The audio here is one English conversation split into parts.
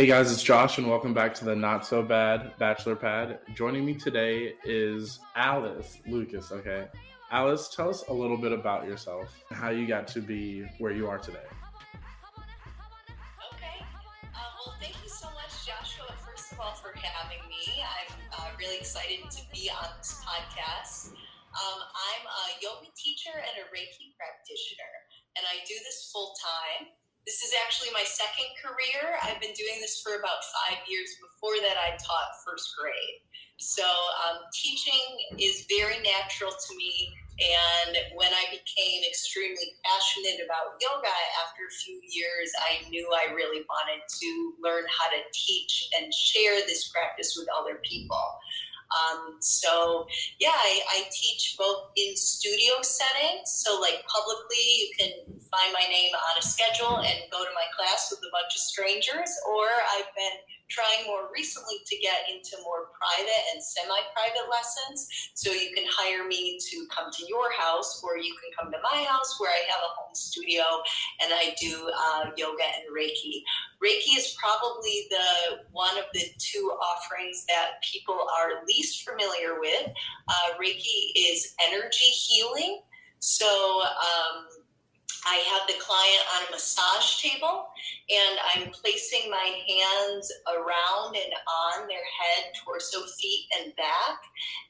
Hey guys, it's Josh, and welcome back to the Not So Bad Bachelor Pad. Joining me today is Alice Lucas. Okay, Alice, tell us a little bit about yourself, and how you got to be where you are today. Okay. Uh, well, thank you so much, Joshua, first of all, for having me. I'm uh, really excited to be on this podcast. Um, I'm a yoga teacher and a Reiki practitioner, and I do this full time. This is actually my second career. I've been doing this for about five years. Before that, I taught first grade. So, um, teaching is very natural to me. And when I became extremely passionate about yoga after a few years, I knew I really wanted to learn how to teach and share this practice with other people. Um, so yeah, I, I, teach both in studio settings. So like publicly, you can find my name on a schedule and go to my class with a bunch of strangers, or I've been trying more recently to get into more private and semi-private lessons. So you can hire me to come to your house, or you can come to my house where I have a home studio and I do uh, yoga and Reiki. Reiki is probably the one of the two offerings that people are least familiar with. Uh, Reiki is energy healing. So um, I have the client on a massage table and I'm placing my hands around and on their head, torso, feet, and back.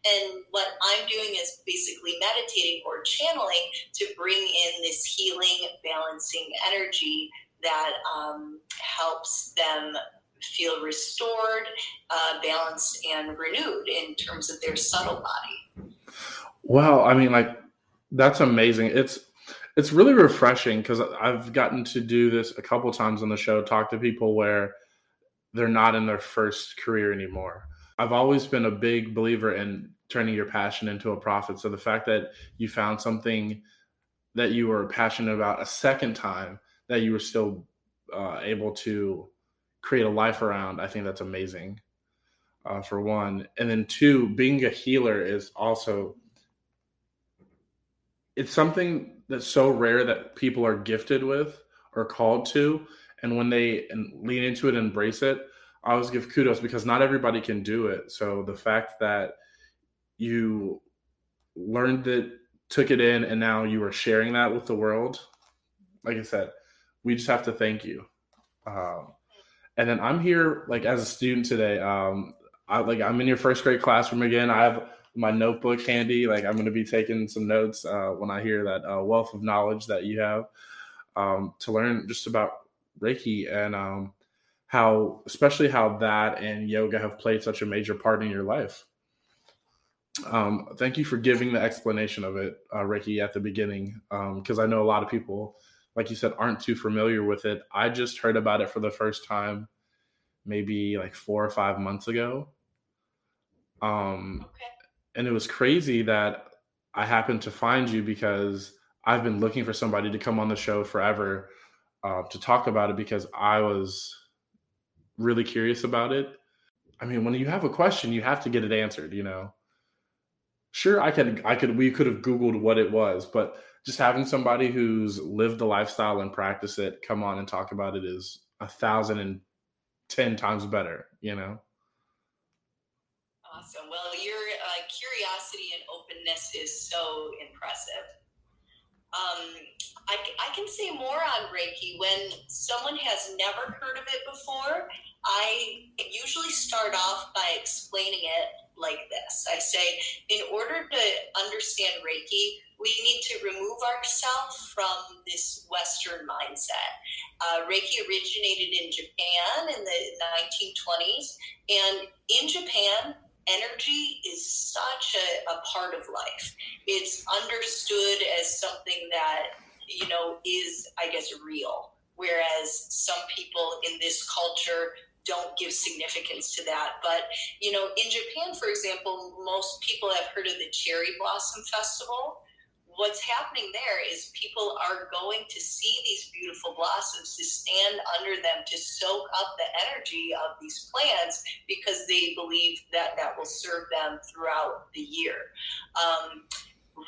And what I'm doing is basically meditating or channeling to bring in this healing, balancing energy that um, helps them feel restored, uh, balanced, and renewed in terms of their subtle body. Well, I mean, like, that's amazing. It's it's really refreshing because I've gotten to do this a couple times on the show, talk to people where they're not in their first career anymore. I've always been a big believer in turning your passion into a profit. So the fact that you found something that you were passionate about a second time that you were still uh, able to create a life around, I think that's amazing. Uh, for one, and then two, being a healer is also it's something that's so rare that people are gifted with or called to and when they lean into it and embrace it i always give kudos because not everybody can do it. So the fact that you learned it took it in and now you are sharing that with the world like i said we just have to thank you. Um, and then i'm here like as a student today. Um, I, like i'm in your first grade classroom again. I have my notebook handy. Like I'm going to be taking some notes uh, when I hear that uh, wealth of knowledge that you have um, to learn just about Reiki and um, how, especially how that and yoga have played such a major part in your life. Um, thank you for giving the explanation of it, uh, Reiki, at the beginning, because um, I know a lot of people, like you said, aren't too familiar with it. I just heard about it for the first time maybe like four or five months ago. Um, okay and it was crazy that I happened to find you because I've been looking for somebody to come on the show forever uh, to talk about it because I was really curious about it. I mean, when you have a question, you have to get it answered. You know, sure, I could, I could, we could have Googled what it was, but just having somebody who's lived the lifestyle and practice it come on and talk about it is a thousand and ten times better. You know. Awesome. Well, your uh, curiosity is so impressive. Um, I, I can say more on Reiki. When someone has never heard of it before, I usually start off by explaining it like this. I say, in order to understand Reiki, we need to remove ourselves from this Western mindset. Uh, Reiki originated in Japan in the 1920s, and in Japan, energy is such a, a part of life. It's understood as something that, you know, is, I guess, real. Whereas some people in this culture don't give significance to that. But, you know, in Japan, for example, most people have heard of the Cherry Blossom Festival what's happening there is people are going to see these beautiful blossoms to stand under them to soak up the energy of these plants because they believe that that will serve them throughout the year um,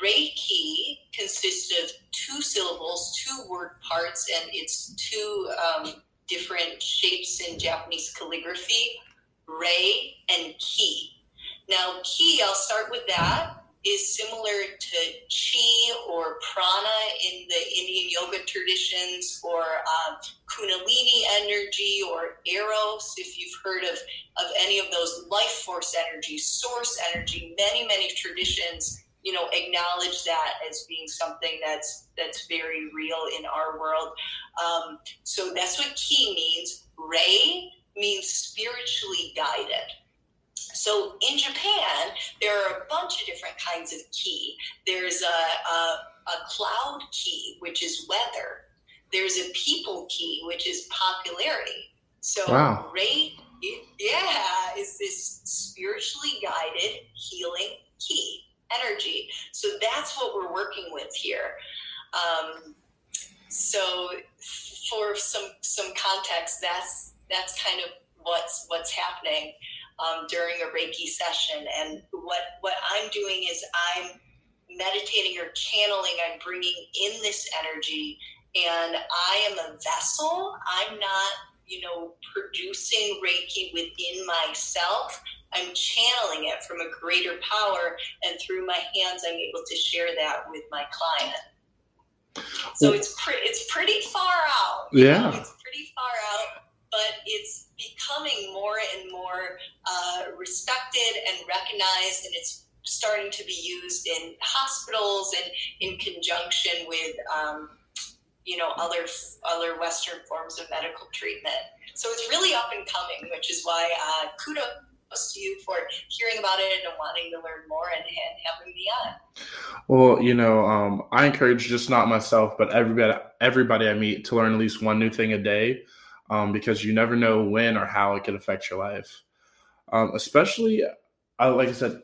reiki consists of two syllables two word parts and it's two um, different shapes in Japanese calligraphy, rei and ki. Now, ki, I'll start with that is similar to chi or prana in the Indian yoga traditions, or um, kundalini energy, or eros, if you've heard of, of any of those life force energy, source energy. Many, many traditions, you know, acknowledge that as being something that's that's very real in our world. Um, so that's what ki means. Rei means spiritually guided. So in Japan, there are a bunch of different kinds of ki. There's a, a, a cloud ki, which is weather. There's a people ki, which is popularity. So wow. rei, yeah, is this spiritually guided healing ki energy. So that's what we're working with here. Um, so for some some context, that's that's kind of what's what's happening um, during a Reiki session. And what what I'm doing is I'm meditating or channeling. I'm bringing in this energy, and I am a vessel. I'm not, you know, producing Reiki within myself. I'm channeling it from a greater power, and through my hands, I'm able to share that with my client. So it's pre- it's pretty far out. Yeah, it's pretty far out, but it's becoming more and more uh, respected and recognized, and it's starting to be used in hospitals and in conjunction with um, you know other other Western forms of medical treatment. So it's really up and coming, which is why uh, kudos to you for hearing about it and wanting to learn more and, and having me on. Well, you know, um, I encourage just not myself, but everybody everybody I meet to learn at least one new thing a day um, because you never know when or how it could affect your life. Um, especially, uh, like I said,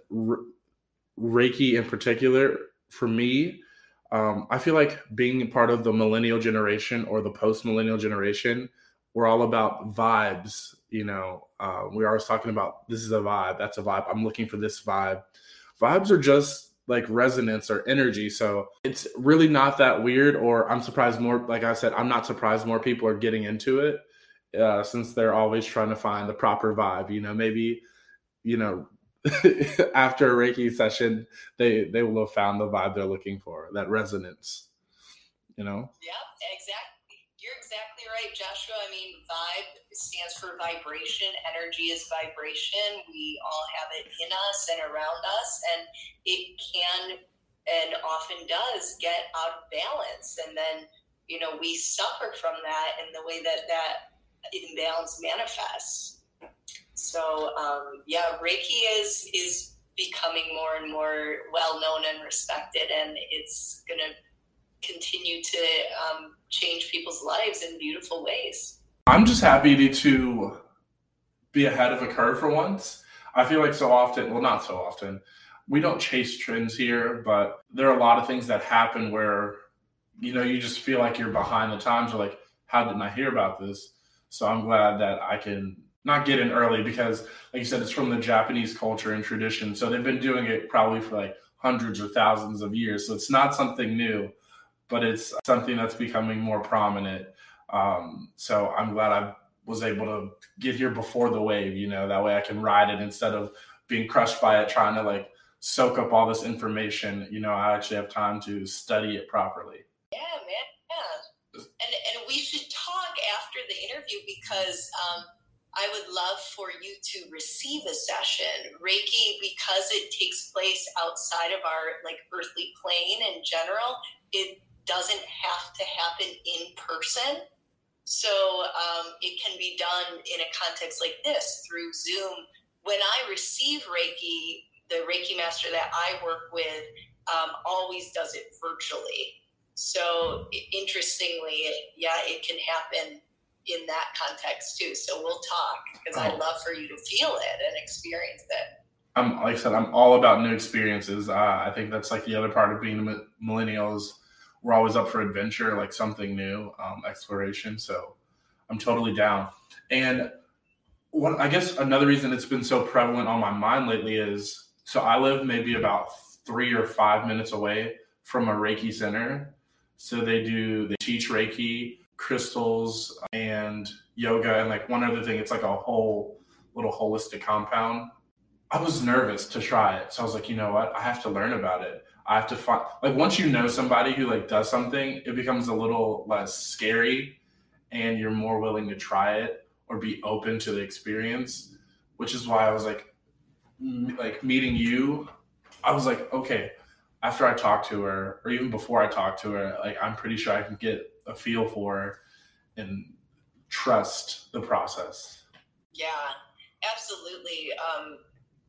Reiki in particular, for me, um, I feel like being part of the millennial generation or the post millennial generation, we're all about vibes. You know, uh, we're always talking about this is a vibe, that's a vibe. I'm looking for this vibe. Vibes are just like resonance or energy. So it's really not that weird, or I'm surprised more, like I said, I'm not surprised more people are getting into it uh, since they're always trying to find the proper vibe. You know, maybe you know after a Reiki session, they they will have found the vibe they're looking for, that resonance. You know. Yeah, exactly. You're exactly right, Joshua. I mean, vibe stands for vibration. Energy is vibration. We all have it in us and around us, and it can and often does get out of balance, and then you know we suffer from that in the way that that imbalance manifests. So um, yeah, Reiki is is becoming more and more well known and respected, and it's going to continue to um, change people's lives in beautiful ways. I'm just happy to be ahead of a curve for once. I feel like so often, well, not so often, we don't chase trends here, but there are a lot of things that happen where, you know, you just feel like you're behind the times. Or like, how didn't I hear about this? So I'm glad that I can not get in early because, like you said, it's from the Japanese culture and tradition. So they've been doing it probably for like hundreds or thousands of years. So it's not something new, but it's something that's becoming more prominent. Um, so I'm glad I was able to get here before the wave. You know, that way I can ride it instead of being crushed by it, trying to like soak up all this information. You know, I actually have time to study it properly. Interview because um, I would love for you to receive a session. Reiki, because it takes place outside of our like earthly plane in general, it doesn't have to happen in person. So um, it can be done in a context like this through Zoom. When I receive Reiki, the Reiki master that I work with um, always does it virtually. So interestingly, yeah, it can happen in that context too. So we'll talk because oh. I'd love for you to feel it and experience it. I'm like I said, I'm all about new experiences. Uh, I think that's like the other part of being a millennials. We're always up for adventure, like something new, um, exploration. So I'm totally down. And what I guess another reason it's been so prevalent on my mind lately is so I live maybe about three or five minutes away from a Reiki center. So they do they teach Reiki crystals and yoga and like one other thing. It's like a whole little holistic compound. I was nervous to try it. So I was like, you know what? I have to learn about it. I have to find like once you know somebody who like does something, it becomes a little less scary and you're more willing to try it or be open to the experience, which is why I was like like meeting you, I was like, okay, after I talked to her or even before I talked to her, like I'm pretty sure I can get a feel for and trust the process. Yeah, absolutely. Um,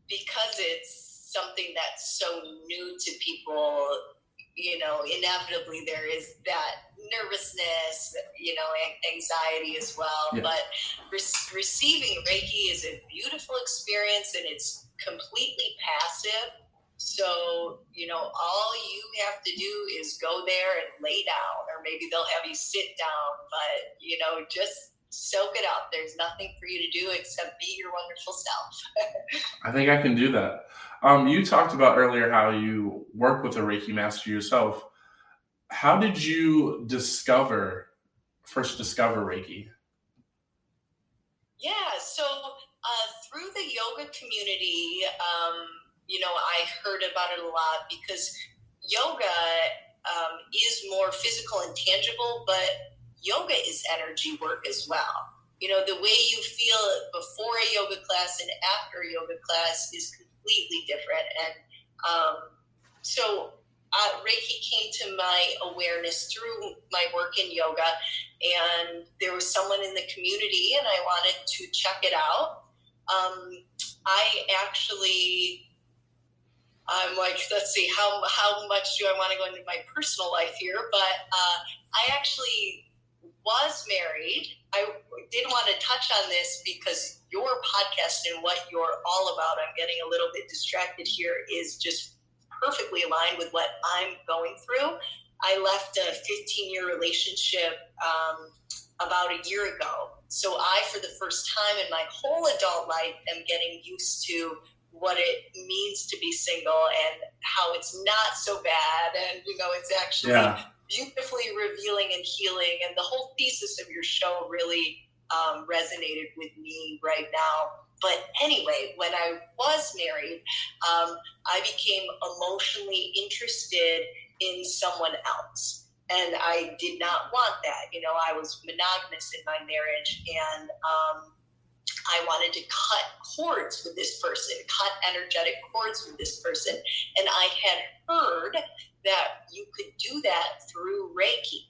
because it's something that's so new to people, you know, inevitably there is that nervousness, you know, anxiety as well. Yeah. But re- receiving Reiki is a beautiful experience and it's completely passive. So, you know, all you have to do is go there and lay down, or maybe they'll have you sit down, but, you know, just soak it up. There's nothing for you to do except be your wonderful self. I think I can do that. Um, you talked about earlier how you work with a Reiki master yourself. How did you discover, first discover Reiki? Yeah, so uh, through the yoga community, um, you know, I heard about it a lot because yoga um, is more physical and tangible, but yoga is energy work as well. You know, the way you feel before a yoga class and after a yoga class is completely different. And um, so uh, Reiki came to my awareness through my work in yoga, and there was someone in the community, and I wanted to check it out. Um, I actually I'm like, let's see, how how much do I want to go into my personal life here? But uh, I actually was married. I didn't want to touch on this because your podcast and what you're all about, I'm getting a little bit distracted here, is just perfectly aligned with what I'm going through. I left a 15 year relationship um, about a year ago. So I, for the first time in my whole adult life, am getting used to what it means to be single and how it's not so bad and you know it's actually yeah beautifully revealing and healing. And the whole thesis of your show really um, resonated with me right now. But anyway, when I was married, um, I became emotionally interested in someone else. And I did not want that. You know, I was monogamous in my marriage and um, I wanted to cut cords with this person, cut energetic cords with this person. And I had heard that you could do that through Reiki.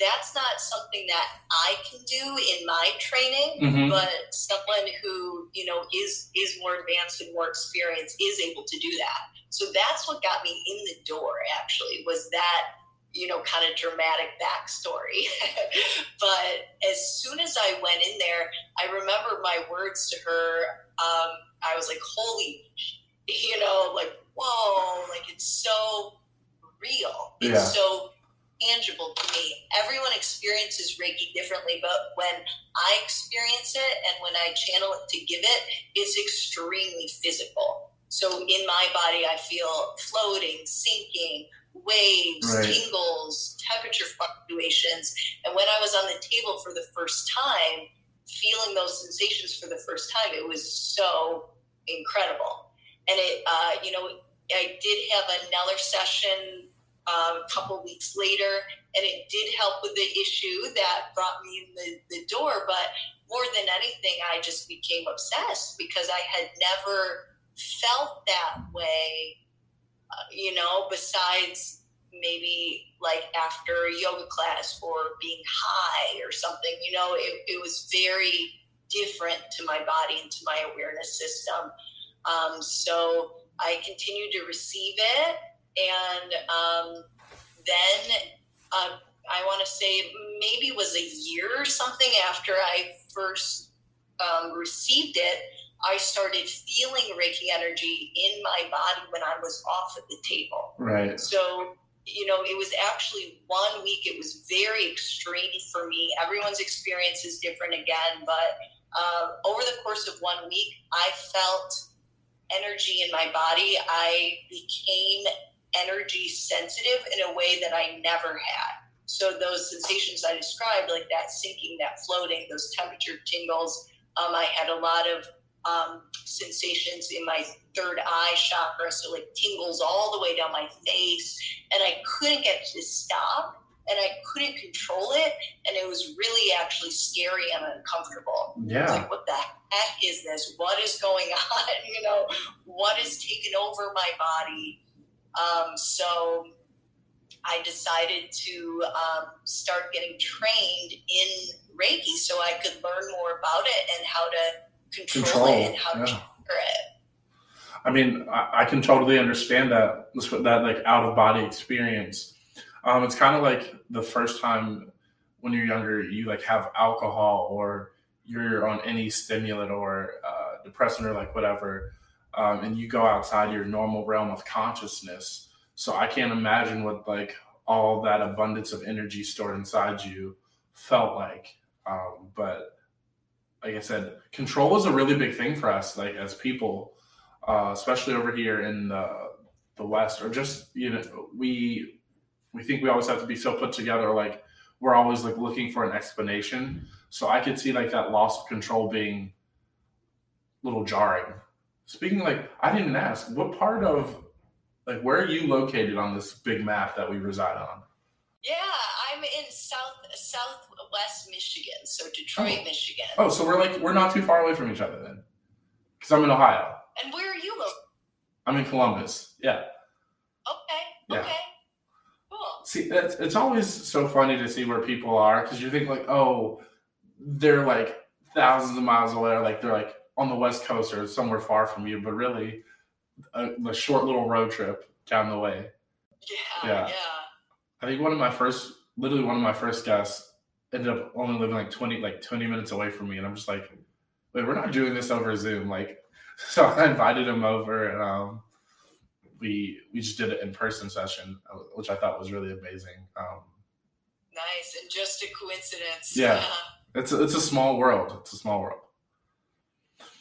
That's not something that I can do in my training, mm-hmm. but someone who you know is is more advanced and more experienced is able to do that. So that's what got me in the door. Actually, was that you know kind of dramatic backstory. but as soon as I went in there, I remember my words to her. Um, I was like, "Holy," you know, like whoa, like it's so real. It's yeah. so tangible to me. Everyone experiences Reiki differently, but when I experience it and when I channel it to give it, it's extremely physical. So in my body, I feel floating, sinking, waves, right. tingles, temperature fluctuations. And when I was on the table for the first time, feeling those sensations for the first time, it was so incredible. And it, uh, you know, I did have another session um, a couple weeks later, and it did help with the issue that brought me in the, the door. But more than anything, I just became obsessed because I had never felt that way, uh, you know, besides maybe like after a yoga class or being high or something, you know, it, it was very different to my body and to my awareness system. Um, so I continued to receive it and um, then uh, I want to say maybe it was a year or something after I first um, received it. I started feeling Reiki energy in my body when I was off at the table. Right. So, you know, it was actually one week. It was very extreme for me. Everyone's experience is different again, but uh, over the course of one week, I felt energy in my body. I became energy sensitive in a way that I never had. So those sensations I described, like that sinking, that floating, those temperature tingles, um, I had a lot of um, sensations in my third eye chakra, so like tingles all the way down my face, and I couldn't get to stop and I couldn't control it, and it was really actually scary and uncomfortable. Yeah. like, what the heck is this? What is going on? You know, what is taking over my body? Um, so I decided to um, start getting trained in Reiki so I could learn more about it and how to control, control it and how yeah. to trigger it. I mean, I, I, can totally understand that that like out of body experience. Um, it's kind of like the first time when you're younger, you like have alcohol or you're on any stimulant or uh, depressant or like whatever, um, and you go outside your normal realm of consciousness. So I can't imagine what like all that abundance of energy stored inside you felt like. Um, but like I said, control is a really big thing for us, like as people, uh, especially over here in the the West, or just you know, we we think we always have to be so put together, like we're always like looking for an explanation. So I could see like that loss of control being a little jarring. Speaking like, I didn't ask, what part of like where are you located on this big map that we reside on? Yeah, I'm in south southwest Michigan, so Detroit, oh. Michigan. Oh, so we're like we're not too far away from each other then, because I'm in Ohio. And where are you located? I'm in Columbus. Yeah. Okay. Yeah. Okay. Cool. See, it's, it's always so funny to see where people are because you think like, oh, they're like thousands of miles away, or like they're like on the west coast or somewhere far from you, but really a, a short little road trip down the way. Yeah, yeah, yeah. I think one of my first, literally one of my first guests, ended up only living like twenty, like twenty minutes away from me, and I'm just like, wait, we're not doing this over Zoom, like. So I invited him over, and um, we we just did an in person session, uh, which I thought was really amazing. Um, nice, and just a coincidence. Yeah, it's a, it's a small world. It's a small world.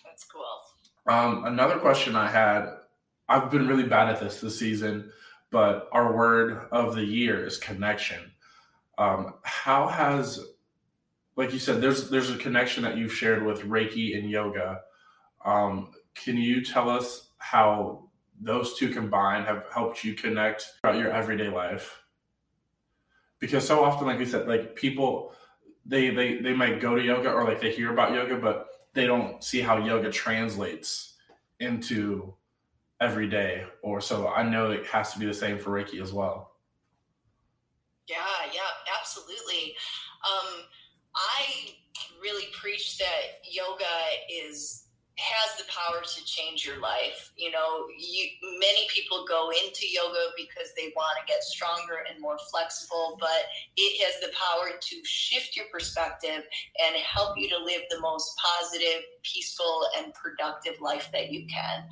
That's cool. Um, another question I had I've been really bad at this this season, but our word of the year is connection. Um, how has, like you said, there's there's a connection that you've shared with Reiki and yoga. Um, can you tell us how those two combined have helped you connect throughout your everyday life? Because so often, like we said, like people they they they might go to yoga or like they hear about yoga, but they don't see how yoga translates into every day or so i know it has to be the same for reiki as well. Yeah yeah absolutely. Um, i really preach that yoga is has the power to change your life. You know, you, many people go into yoga because they want to get stronger and more flexible, but it has the power to shift your perspective and help you to live the most positive, peaceful, and productive life that you can.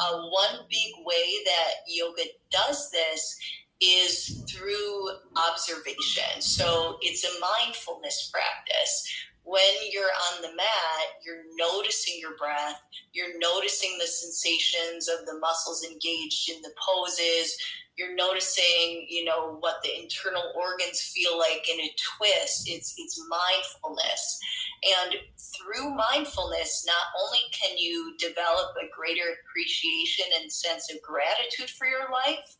Uh, one big way that yoga does this is through observation. So it's a mindfulness practice when you're on the mat, you're noticing your breath, you're noticing the sensations of the muscles engaged in the poses, you're noticing, you know, what the internal organs feel like in a twist. It's it's mindfulness. And through mindfulness, not only can you develop a greater appreciation and sense of gratitude for your life,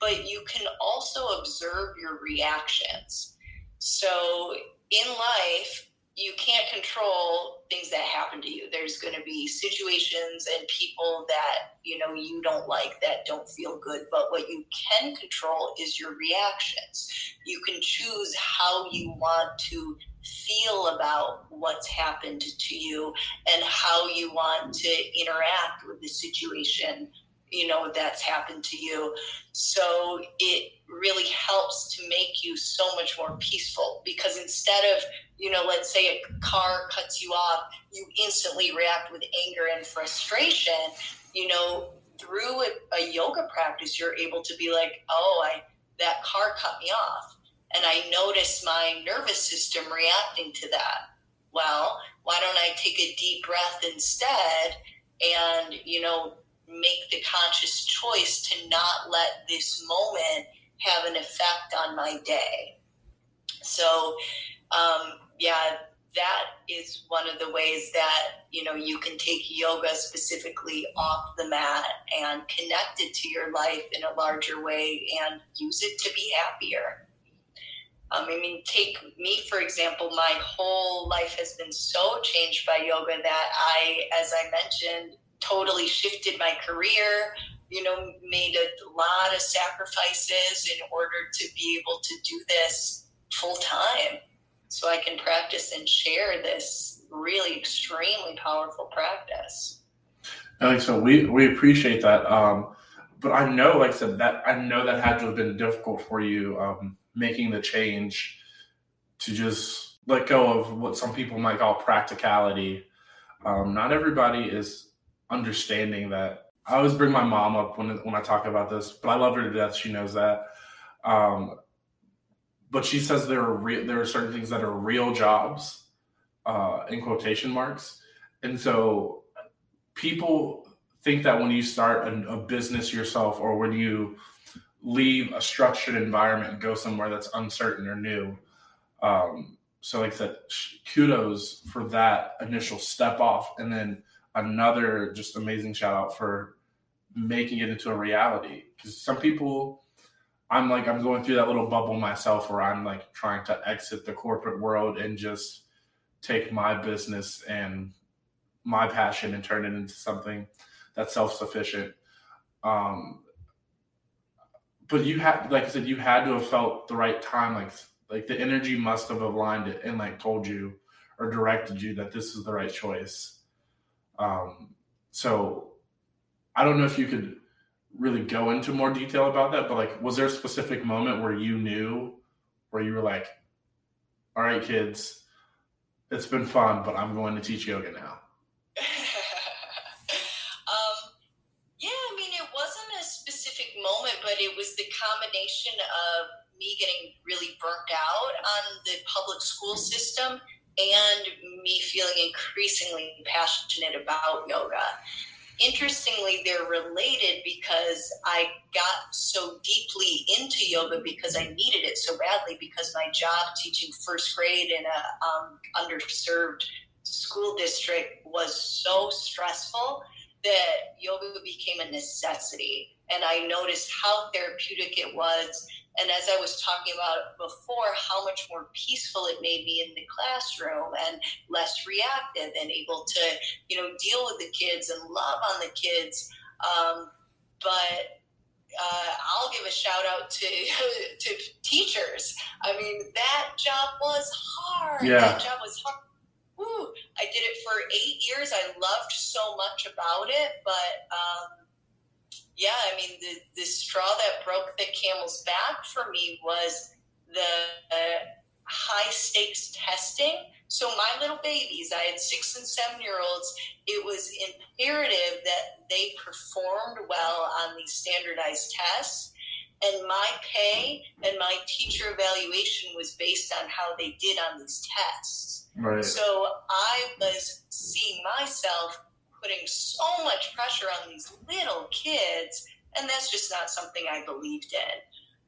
but you can also observe your reactions. So in life, you can't control things that happen to you. There's going to be situations and people that you know you don't like that don't feel good. But what you can control is your reactions. You can choose how you want to feel about what's happened to you and how you want to interact with the situation you know that's happened to you so it really helps to make you so much more peaceful because instead of you know let's say a car cuts you off you instantly react with anger and frustration. You know through a, a yoga practice you're able to be like oh i that car cut me off. And i notice my nervous system reacting to that. Well why don't i take a deep breath instead and you know make the conscious choice to not let this moment have an effect on my day. So, um, yeah, that is one of the ways that you know you can take yoga specifically off the mat and connect it to your life in a larger way and use it to be happier. Um, I mean, take me for example. My whole life has been so changed by yoga that I, as I mentioned, totally shifted my career. You know, made a lot of sacrifices in order to be able to do this full time so I can practice and share this really extremely powerful practice. Think so. We we appreciate that. Um, but I know, like I said, that I know that had to have been difficult for you um, making the change to just let go of what some people might call practicality. Um, not everybody is understanding that. I always bring my mom up when when I talk about this, but I love her to death. She knows that. Um, but she says there are re- there are certain things that are real jobs uh, in quotation marks. And so people think that when you start a, a, business yourself or when you leave a structured environment and go somewhere that's uncertain or new um, so like I said kudos for that initial step off. And then another just amazing shout out for making it into a reality. Because some people I'm like I'm going through that little bubble myself where I'm like trying to exit the corporate world and just take my business and my passion and turn it into something that's self-sufficient. Um, but you had, like I said, you had to have felt the right time. Like, like the energy must have aligned it and like told you or directed you that this is the right choice. Um, so I don't know if you could really go into more detail about that, but like, was there a specific moment where you knew, where you were like, all right, kids, it's been fun, but I'm going to teach yoga now? um, yeah, I mean, it wasn't a specific moment, but it was the combination of me getting really burnt out on the public school system and me feeling increasingly passionate about yoga interestingly, they're related because I got so deeply into yoga because I needed it so badly because my job teaching first grade in a um, underserved school district was so stressful that yoga became a necessity. And I noticed how therapeutic it was and as I was talking about before, how much more peaceful it made me in the classroom and less reactive and able to, you know, deal with the kids and love on the kids. Um, but uh, I'll give a shout out to to teachers. I mean, that job was hard. Yeah. That job was hard. Woo. I did it for eight years. I loved so much about it, but um, yeah, I mean, the, the straw that broke the camel's back for me was the uh, high stakes testing. So, my little babies, I had six and seven year olds, it was imperative that they performed well on these standardized tests. And my pay and my teacher evaluation was based on how they did on these tests. Right. So, I was seeing myself putting so much pressure on these little kids, and that's just not something I believed in.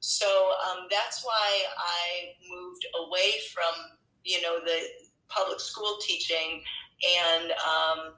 So um, that's why I moved away from you know the public school teaching and um,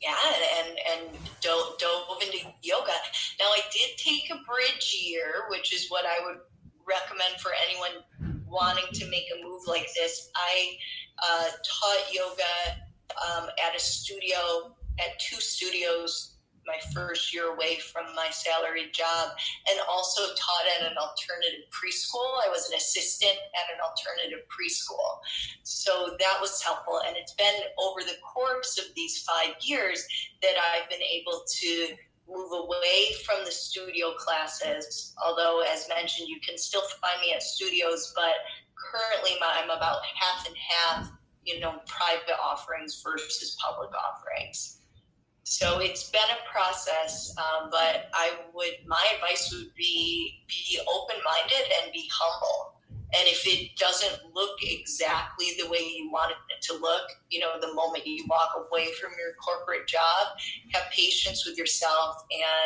yeah, and and dove, dove into yoga. Now I did take a bridge year, which is what I would recommend for anyone wanting to make a move like this. I uh, taught yoga um, at a studio at two studios my first year away from my salaried job and also taught at an alternative preschool. I was an assistant at an alternative preschool. So that was helpful. And it's been over the course of these five years that I've been able to move away from the studio classes. Although, as mentioned, you can still find me at studios, but currently I'm about half and half, you know, private offerings versus public offerings. So it's been a process, um, but I would my advice would be be open minded and be humble. And if it doesn't look exactly the way you want it to look, you know, the moment you walk away from your corporate job, have patience with yourself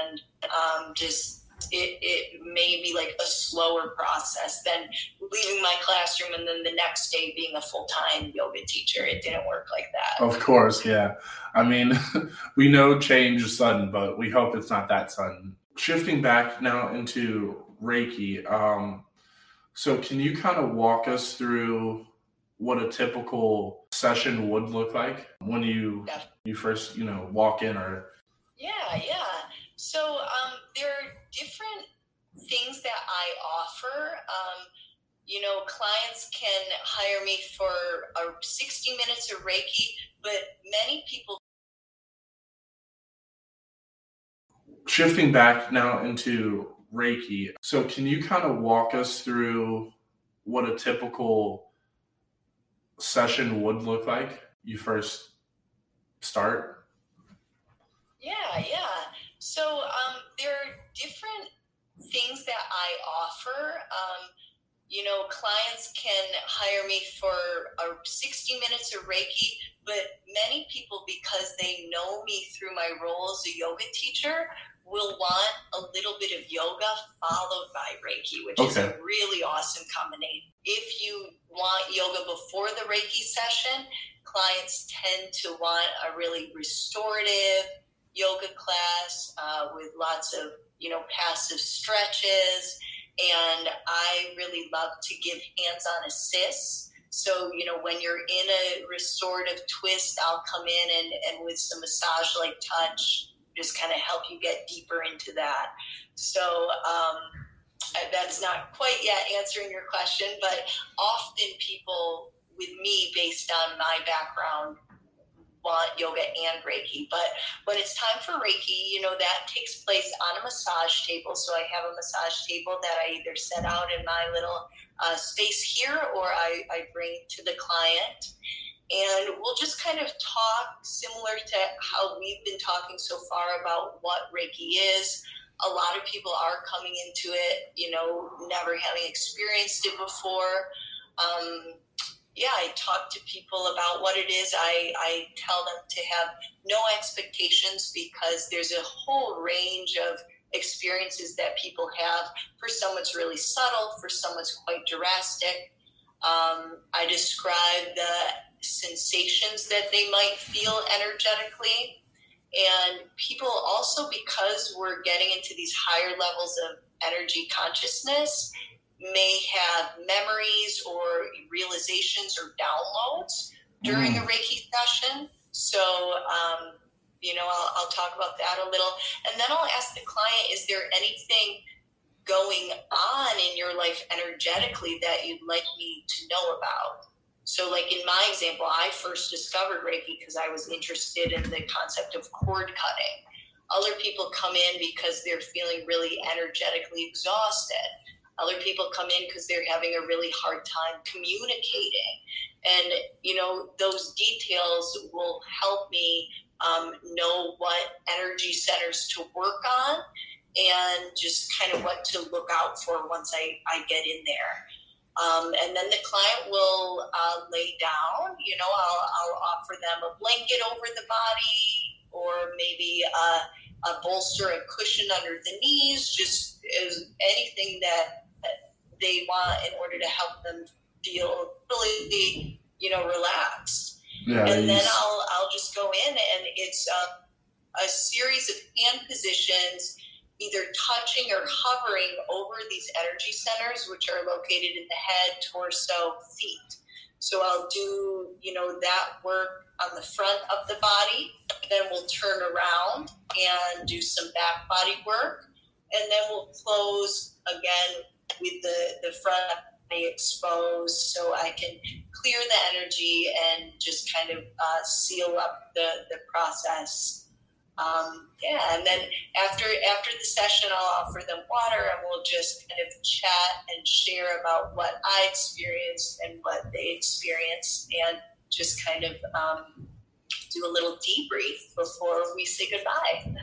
and um, just it, it may be like a slower process than leaving my classroom and then the next day being a full-time yoga teacher. It didn't work like that. Of course yeah. I mean we know change is sudden but we hope it's not that sudden. Shifting back now into reiki um, so can you kind of walk us through what a typical session would look like when you yeah. you first you know walk in or yeah yeah. So um, different things that I offer. Um, you know, clients can hire me for a 60 minutes of Reiki, but many people. Shifting back now into Reiki. So, can you kind of walk us through what a typical session would look like? You first start? Yeah, yeah. So um, there are different things that I offer. Um, you know, clients can hire me for a 60 minutes of Reiki, but many people, because they know me through my role as a yoga teacher, will want a little bit of yoga followed by Reiki, which okay. is a really awesome combination. If you want yoga before the Reiki session, clients tend to want a really restorative, yoga class uh, with lots of you know passive stretches. And i really love to give hands-on assists. So you know when you're in a restorative twist i'll come in and, and with some massage like touch just kind of help you get deeper into that. So um, that's not quite yet answering your question but often people with me based on my background want yoga and Reiki. But when it's time for Reiki, you know, that takes place on a massage table. So I have a massage table that I either set out in my little uh, space here or I, I bring to the client. And we'll just kind of talk similar to how we've been talking so far about what Reiki is. A lot of people are coming into it, you know, never having experienced it before. Um, yeah, I talk to people about what it is. I, I tell them to have no expectations because there's a whole range of experiences that people have. For some, it's really subtle, for some, it's quite drastic. Um, I describe the sensations that they might feel energetically. And people also, because we're getting into these higher levels of energy consciousness, may have memories or realizations or downloads during mm. a Reiki session. So, um, you know, I'll, I'll talk about that a little. And then I'll ask the client, is there anything going on in your life energetically that you'd like me to know about? So, like in my example, I first discovered Reiki because I was interested in the concept of cord cutting. Other people come in because they're feeling really energetically exhausted. Other people come in because they're having a really hard time communicating. And, you know, those details will help me um, know what energy centers to work on and just kind of what to look out for once I, I get in there. Um, and then the client will uh, lay down. You know, I'll, I'll, offer them a blanket over the body or maybe a, a bolster and cushion under the knees, just as anything that they want in order to help them feel really, you know, relaxed. Yeah, and then I'll I'll just go in and it's a, a series of hand positions, either touching or hovering over these energy centers, which are located in the head, torso, feet. So I'll do, you know, that work on the front of the body. Then we'll turn around and do some back body work. And then we'll close again with the, the front exposed so I can clear the energy and just kind of uh, seal up the, the process. Um, yeah, and then after after the session, I'll offer them water, and we'll just kind of chat and share about what I experienced and what they experienced, and just kind of um, do a little debrief before we say goodbye.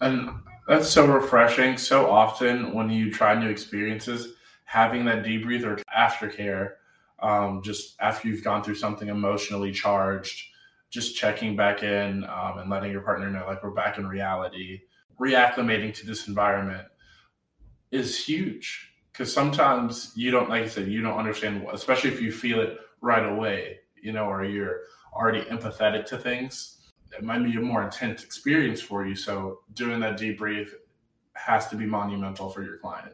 And that's so refreshing. So often when you try new experiences, having that debrief or aftercare, um, just after you've gone through something emotionally charged, just checking back in um, and letting your partner know like we're back in reality, reacclimating to this environment. is huge because sometimes you don't, like I said, you don't understand, especially if you feel it right away, you know, or you're already empathetic to things. It might be a more intense experience for you. So doing that debrief has to be monumental for your client.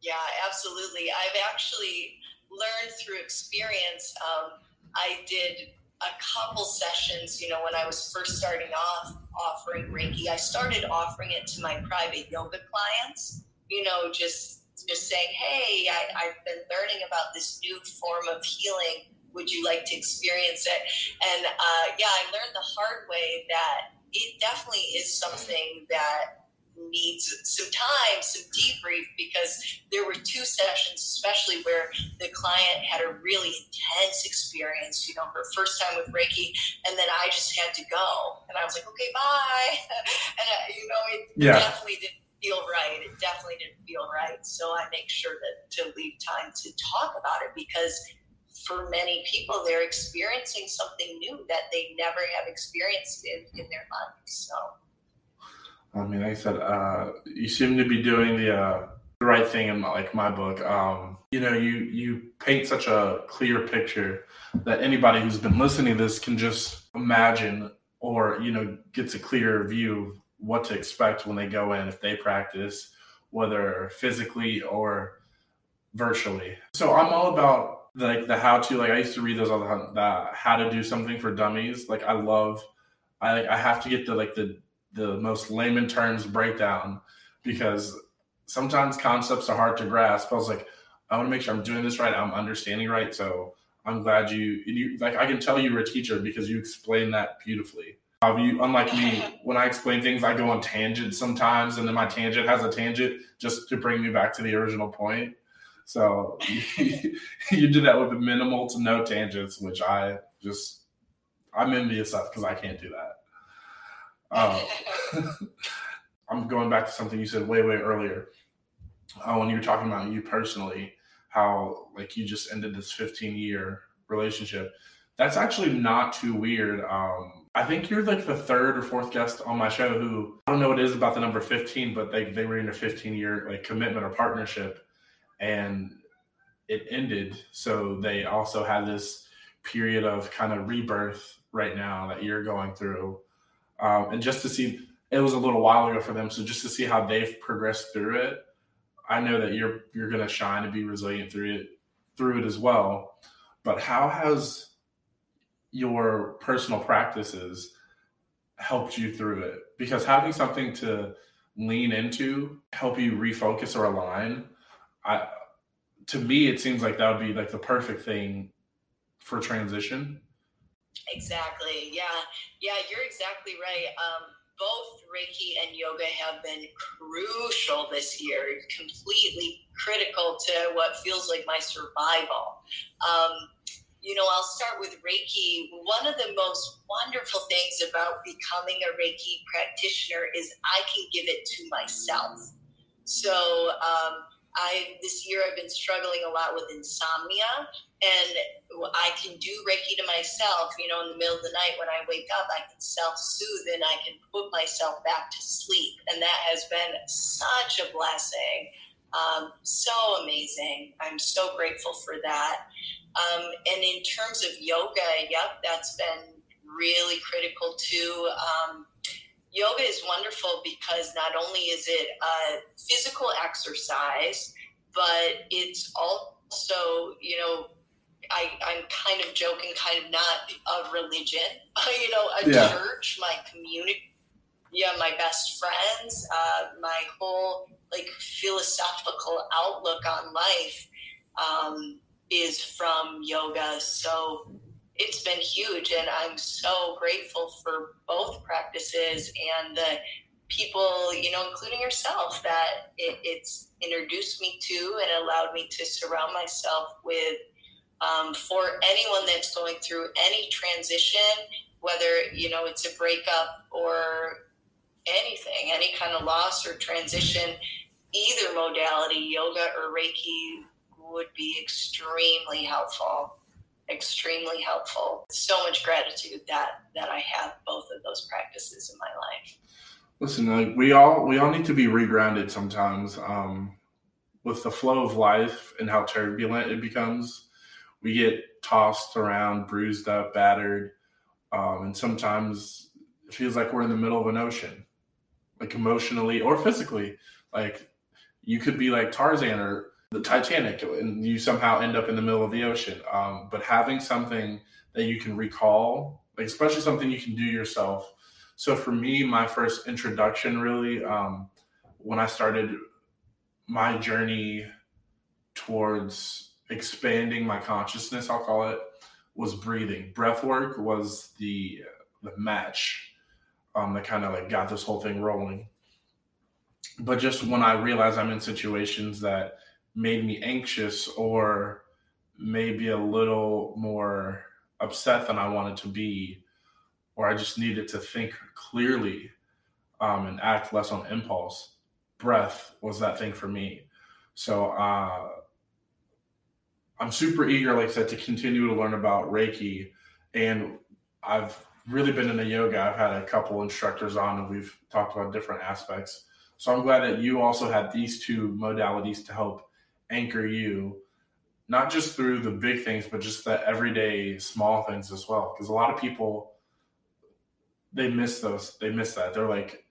Yeah, absolutely. I've actually learned through experience. Um, I did a couple sessions, you know, when I was first starting off offering Reiki. I started offering it to my private yoga clients, you know, just just saying, hey, I, I've been learning about this new form of healing. Would you like to experience it? And uh, yeah, I learned the hard way that it definitely is something that needs some time, some debrief, because there were two sessions, especially where the client had a really intense experience, you know, her first time with Reiki, and then I just had to go. And I was like, okay, bye. and, uh, you know, it yeah. definitely didn't feel right. It definitely didn't feel right. So I make sure that to leave time to talk about it because for many people, they're experiencing something new that they never have experienced in, in their lives. So I mean, like I said, uh, you seem to be doing the uh, the right thing in my, like my book. Um, you know, you you paint such a clear picture that anybody who's been listening to this can just imagine or you know gets a clear view of what to expect when they go in if they practice, whether physically or virtually. So I'm all about like the how to. Like I used to read those all the time. The how to do something for dummies. Like I love. I I have to get the like the the most layman terms breakdown because sometimes concepts are hard to grasp. I was like, I want to make sure I'm doing this right. I'm understanding right. So I'm glad you, you like, I can tell you were a teacher because you explain that beautifully. Uh, you, unlike me, when I explain things, I go on tangents sometimes, and then my tangent has a tangent just to bring me back to the original point. So you do that with minimal to no tangents, which I just I'm envious of because I can't do that. Uh, I'm going back to something you said way, way earlier. Uh, when you were talking about you personally, how like you just ended this 15 year relationship. That's actually not too weird. Um, I think you're like the third or fourth guest on my show who I don't know what it is about the number 15, but they, they were in a 15 year like commitment or partnership and it ended. So they also had this period of kind of rebirth right now that you're going through. Um, and just to see it was a little while ago for them. So just to see how they've progressed through it i know that you're you're going to shine and be resilient through it through it as well. But how has your personal practices helped you through it? Because having something to lean into help you refocus or align i to me it seems like that would be like the perfect thing for transition Exactly. Yeah. Yeah, you're exactly right. Um, both Reiki and yoga have been crucial this year, completely critical to what feels like my survival. Um, you know, I'll start with Reiki. One of the most wonderful things about becoming a Reiki practitioner is I can give it to myself. So, um, I this year I've been struggling a lot with insomnia, and I can do Reiki to myself. You know, in the middle of the night when I wake up, I can self soothe and I can put myself back to sleep, and that has been such a blessing. Um, so amazing. I'm so grateful for that. Um, and in terms of yoga, yep, that's been really critical too. Um, yoga is wonderful because not only is it a physical exercise, but it's also, you know, I, I'm kind of joking, kind of not a religion, you know, a yeah. church, my community, yeah, my best friends, uh, my whole like philosophical outlook on life um, is from yoga. So it's been huge and i'm so grateful for both practices and the people you know including yourself that it, it's introduced me to and allowed me to surround myself with um, for anyone that's going through any transition whether you know it's a breakup or anything any kind of loss or transition either modality yoga or reiki would be extremely helpful extremely helpful. So much gratitude that that I have both of those practices in my life. Listen, like we all we all need to be regrounded sometimes. Um, with the flow of life and how turbulent it becomes, we get tossed around, bruised up, battered, um, and sometimes it feels like we're in the middle of an ocean, like emotionally or physically. Like you could be like Tarzan or the Titanic, and you somehow end up in the middle of the ocean. Um, but having something that you can recall, like especially something you can do yourself. So for me, my first introduction really, um, when I started my journey towards expanding my consciousness, I'll call it, was breathing. Breath work was the the match um, that kind of like got this whole thing rolling. But just when I realized I'm in situations that made me anxious or maybe a little more upset than I wanted to be, or I just needed to think clearly um, and act less on impulse, breath was that thing for me. So uh, I'm super eager, like I said, to continue to learn about Reiki. And I've really been in into yoga. I've had a couple instructors on, and we've talked about different aspects. So I'm glad that you also had these two modalities to help anchor you, not just through the big things, but just the everyday small things as well. Because a lot of people, they miss those. They miss that. They're like,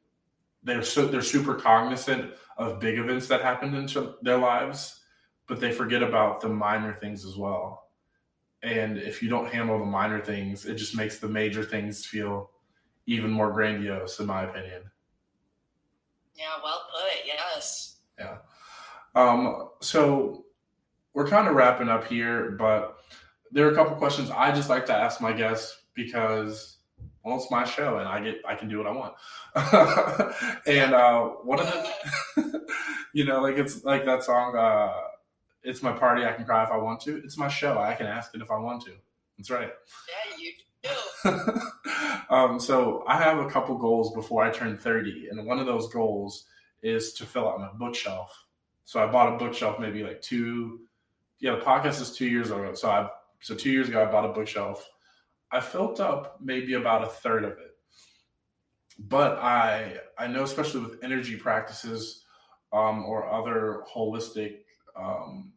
they're so they're super cognizant of big events that happened into their lives but they forget about the minor things as well. And if you don't handle the minor things, it just makes the major things feel even more grandiose, in my opinion. Yeah, well put. Yes. Yeah. Um, so we're kind of wrapping up here, but there are a couple questions I just like to ask my guests because well, it's my show and I get I can do what I want. and uh, one of the, you know, like it's like that song. Uh, it's my party. I can cry if I want to. It's my show. I can ask it if I want to. That's right. Yeah, you do. um, so I have a couple goals before I turn 30. And one of those goals is to fill out my bookshelf. So I bought a bookshelf maybe like two, yeah, the podcast is two years ago. So I, so two years ago, I bought a bookshelf. I filled up maybe about a third of it. But I, I know, especially with energy practices um, or other holistic um,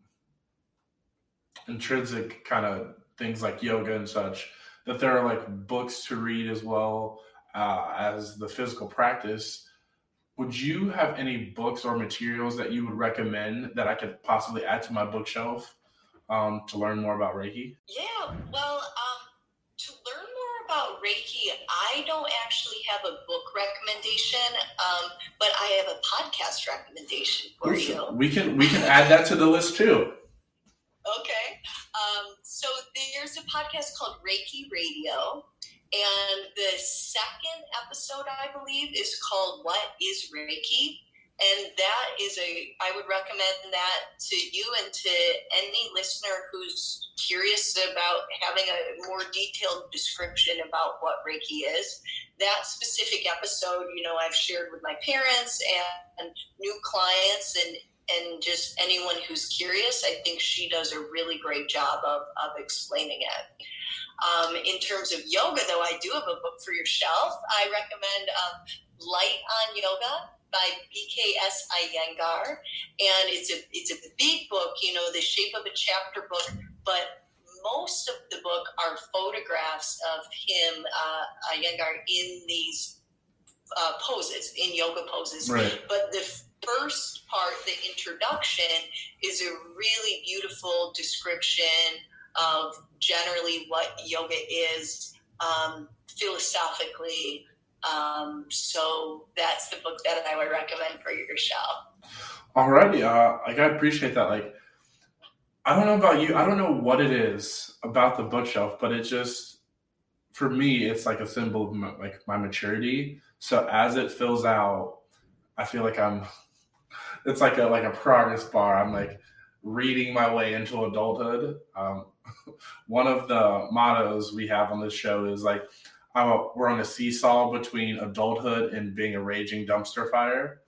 intrinsic kind of things like yoga and such that there are like books to read as well uh, as the physical practice would you have any books or materials that you would recommend that i could possibly add to my bookshelf um, to learn more about reiki yeah well um, to learn more about reiki i don't actually have a book recommendation um, but i have a podcast recommendation for Listen, you we can we can add that to the list too Okay. Um, so there's a podcast called Reiki Radio. And the second episode, I believe, is called What is Reiki? And that is a, I would recommend that to you and to any listener who's curious about having a more detailed description about what Reiki is. That specific episode, you know, I've shared with my parents and, and new clients, and and just anyone who's curious, I think she does a really great job of, of explaining it. Um, in terms of yoga, though, I do have a book for your shelf. I recommend um, Light on Yoga by BKS Iyengar, and it's a it's a big book. You know, the shape of a chapter book, but most of the book are photographs of him, uh, Iyengar, in these uh, poses, in yoga poses. Right. But the first part, the introduction, is a really beautiful description of generally what yoga is um, philosophically. Um, so that's the book that I would recommend for your shelf. Alrighty, uh, like I appreciate that. Like, I don't know about you. I don't know what it is about the bookshelf, but it just, for me, it's like a symbol of my, like my maturity. So as it fills out, I feel like I'm it's like a like a progress bar. I'm like reading my way into adulthood. Um, one of the mottos we have on this show is like a, we're on a seesaw between adulthood and being a raging dumpster fire.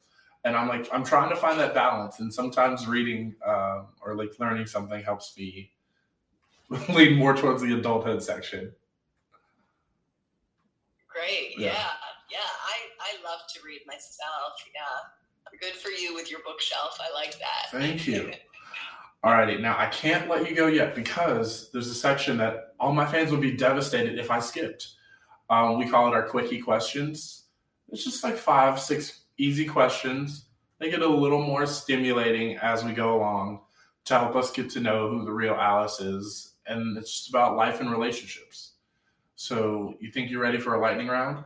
And I'm like, I'm trying to find that balance. And sometimes reading uh, or like learning something helps me lean more towards the adulthood section. Great. Yeah. yeah. Yeah. I, I love to read myself. Yeah. Good for you with your bookshelf. I like that. Thank you. Alrighty, now I can't let you go yet because there's a section that all my fans would be devastated if I skipped. Um, we call it our quickie questions. It's just like five, six easy questions. They get a little more stimulating as we go along to help us get to know who the real Alice is. And it's just about life and relationships. So, you think you're ready for a lightning round?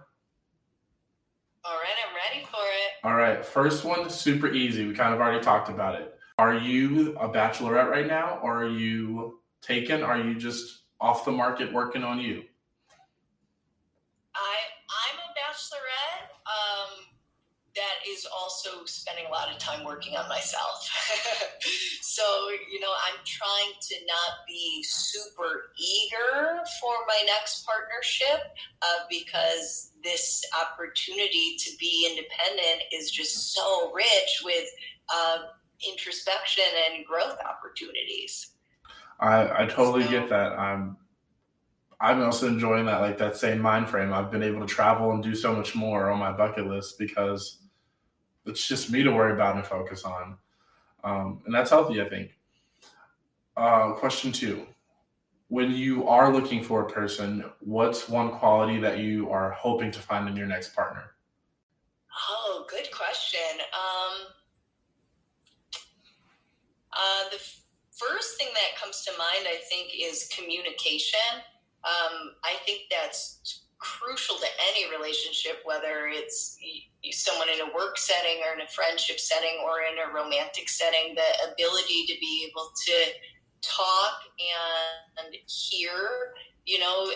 All right, I'm ready for it. All right, first one, super easy. We kind of already talked about it. Are you a bachelorette right now, or are you taken? Are you just off the market working on you? I I'm a bachelorette. Um, that is also spending a lot of time working on myself. so you know, I'm trying to not be super eager for my next partnership uh, because this opportunity to be independent is just so rich with. Uh, introspection and growth opportunities. I, I totally so, get that. I'm I'm also enjoying that like that same mind frame. I've been able to travel and do so much more on my bucket list because it's just me to worry about and focus on, um, and that's healthy, I think. Uh, question two: When you are looking for a person, what's one quality that you are hoping to find in your next partner? Oh, good question. Um, uh, the first thing that comes to mind, I think, is communication. Um, I think that's crucial to any relationship, whether it's someone in a work setting or in a friendship setting or in a romantic setting. The ability to be able to talk and hear, you know,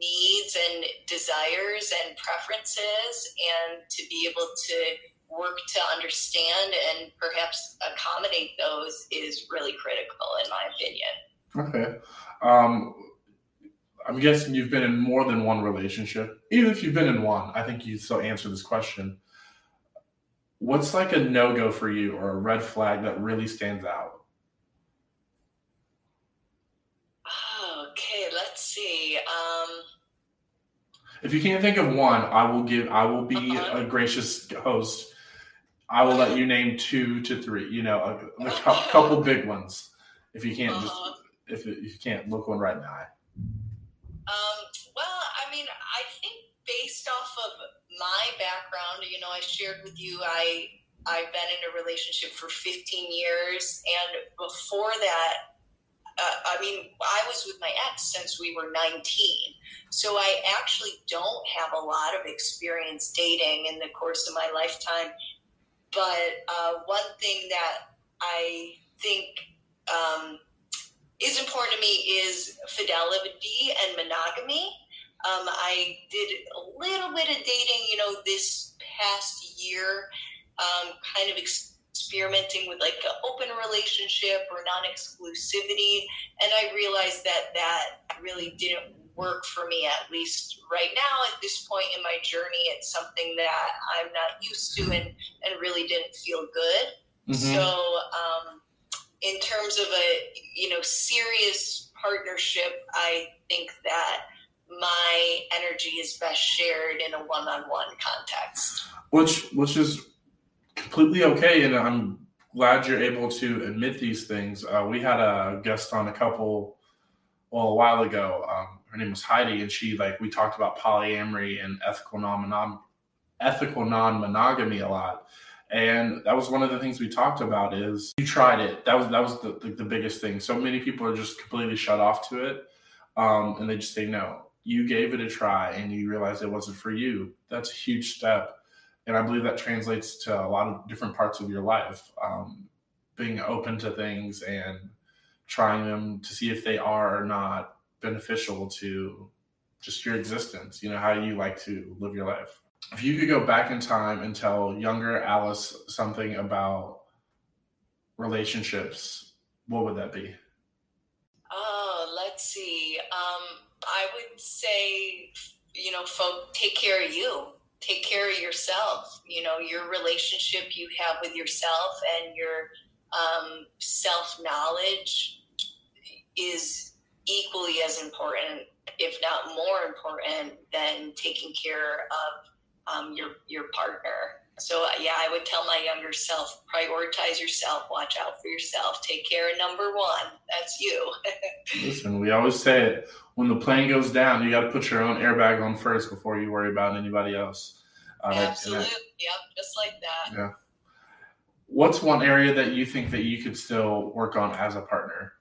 needs and desires and preferences, and to be able to work to understand and perhaps accommodate those is really critical, in my opinion. Okay. Um, I'm guessing you've been in more than one relationship. Even if you've been in one, I think you still answer this question. What's like a no go for you or a red flag that really stands out? Okay, let's see. Um, if you can't think of one, I will give. I will be uh-huh. a gracious host I will let you name two to three. You know, a, a couple big ones. If you can't just uh-huh. if, if you can't look one right now. Um, well, I mean, I think based off of my background, you know, I shared with you, I I've been in a relationship for 15 years, and before that, uh, I mean, I was with my ex since we were 19. So I actually don't have a lot of experience dating in the course of my lifetime. But uh, one thing that I think um, is important to me is fidelity and monogamy. Um, I did a little bit of dating, you know, this past year, um, kind of experimenting with like an open relationship or non exclusivity. And I realized that that really didn't work for me at least right now at this point in my journey. It's something that i'm not used to and and really didn't feel good. Mm-hmm. so um, in terms of a you know serious partnership i think that my energy is best shared in a one-on-one context. Which which is completely okay and i'm glad you're able to admit these things. Uh, we had a guest on a couple well a while ago um, her name was Heidi, and she like we talked about polyamory and ethical non ethical non monogamy a lot. And that was one of the things we talked about is you tried it. That was that was the, the, the biggest thing. So many people are just completely shut off to it. Um, and they just say no. You gave it a try and you realized it wasn't for you. That's a huge step. And I believe that translates to a lot of different parts of your life. Um, being open to things and trying them to see if they are or not beneficial to just your existence, you know, how you like to live your life. If you could go back in time and tell younger Alice something about relationships, what would that be? Oh, let's see. Um, I would say, you know, folk, take care of you. Take care of yourself. You know, your relationship you have with yourself and your um, self knowledge is equally as important, if not more important, than taking care of um, your your partner. so yeah, I would tell my younger self, prioritize yourself, watch out for yourself, take care of number one. That's you. Listen, we always say it. When the plane goes down, you got to put your own airbag on first before you worry about anybody else. Uh, Absolutely. yep. Just like that. Yeah. What's one area that you think that you could still work on as a partner?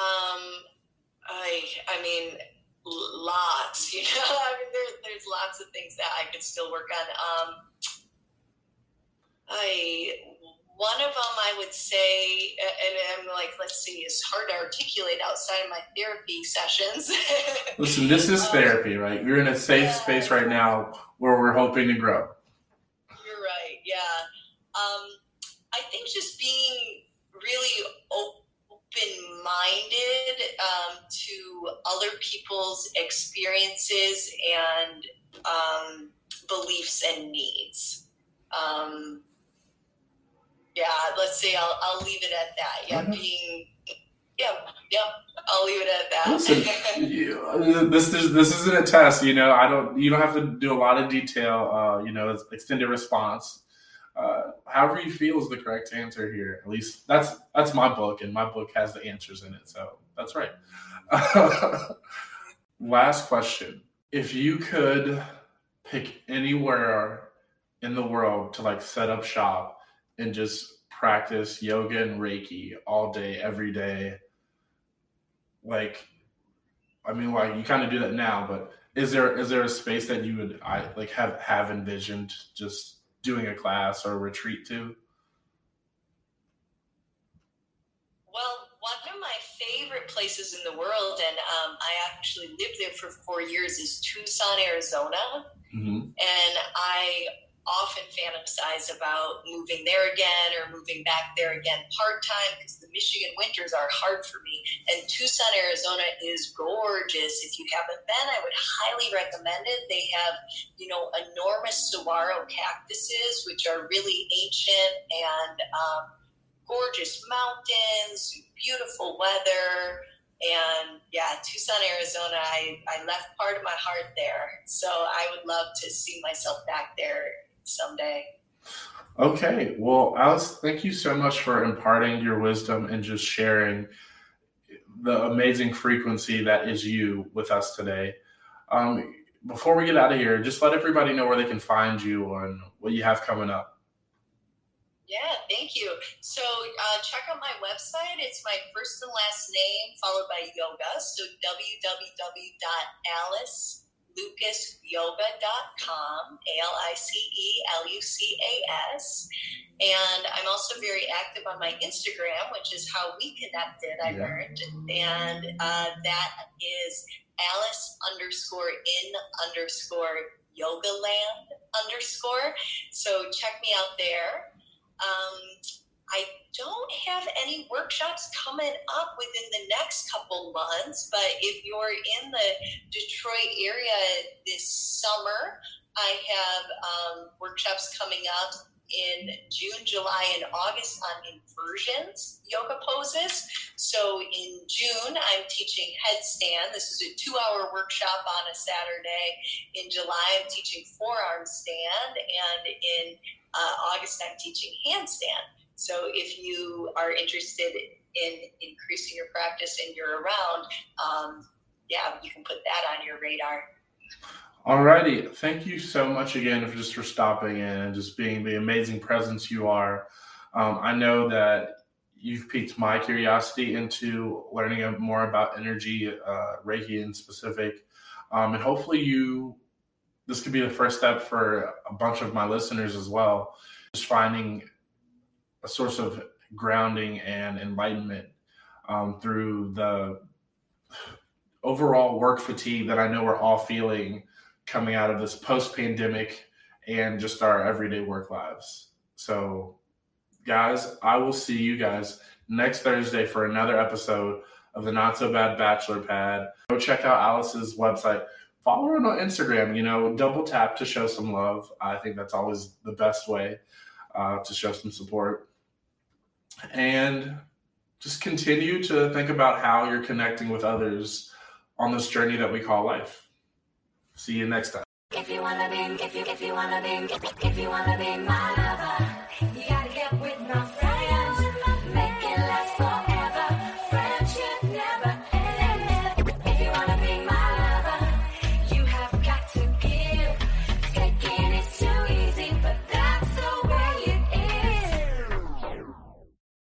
Um, I, I mean, lots. You know, I mean, there, there's lots of things that I could still work on. Um, I one of them I would say, and I'm like, let's see, it's hard to articulate outside of my therapy sessions. Listen, this is um, therapy, right? We're in a safe yeah. space right now where we're hoping to grow. You're right. Yeah. Um, I think just being really open open minded um, to other people's experiences and um, beliefs and needs. Um, yeah, let's say I'll, I'll leave it at that. Yeah, mm-hmm. being yeah, yeah. I'll leave it at that. Listen, you, this is this isn't a test. You know, I don't. You don't have to do a lot of detail. Uh, you know, extended response uh, however you feel is the correct answer here. At least that's that's my book, and my book has the answers in it. So that's right. Last question: If you could pick anywhere in the world to like set up shop and just practice yoga and reiki all day every day like i mean like you kind of do that now but is there is there a space that you would i like have have envisioned just doing a class or a retreat to? Well, one of my favorite places in the world, and um, I actually lived there for four years, is Tucson, Arizona. Mm-hmm. And I often fantasize about moving there again or moving back there again part time because the Michigan winters are hard for me. And Tucson, Arizona is gorgeous. If you haven't been, I would highly recommend it. They have, you know, enormous saguaro cactuses, which are really ancient and um, gorgeous mountains, beautiful weather. And yeah, Tucson, Arizona, I, I left part of my heart there. So I would love to see myself back there someday. Okay. Well, Alice, thank you so much for imparting your wisdom and just sharing the amazing frequency that is you with us today. Um, before we get out of here, just let everybody know where they can find you and what you have coming up. Yeah, thank you. So uh, check out my website. It's my first and last name followed by yoga. So www.alice lucasyoga.com, A L I C E L U C A S. And I'm also very active on my Instagram, which is how we connected, I yeah. learned. And uh, that is Alice underscore in underscore yoga land underscore. So check me out there. Um, I don't have any workshops coming up within the next couple months, but if you're in the Detroit area this summer, I have um, workshops coming up in June, July, and August on inversions yoga poses. So in June, I'm teaching headstand. This is a two hour workshop on a Saturday. In July, I'm teaching forearm stand. And in uh, August, I'm teaching handstand. So if you are interested in increasing your practice and you're around, um, yeah, you can put that on your radar. Alrighty, thank you so much again for just for stopping in and just being the amazing presence you are. Um, I know that you've piqued my curiosity into learning more about energy, uh, Reiki in specific, um, and hopefully you. This could be the first step for a bunch of my listeners as well. Just finding a source of grounding and enlightenment um, through the overall work fatigue that I know we're all feeling coming out of this post pandemic and just our everyday work lives. So, guys, I will see you guys next Thursday for another episode of the Not So Bad Bachelor Pad. Go check out Alice's website. Follow her on Instagram, you know, double tap to show some love. I think that's always the best way uh, to show some support and just continue to think about how you're connecting with others on this journey that we call life. See you next time.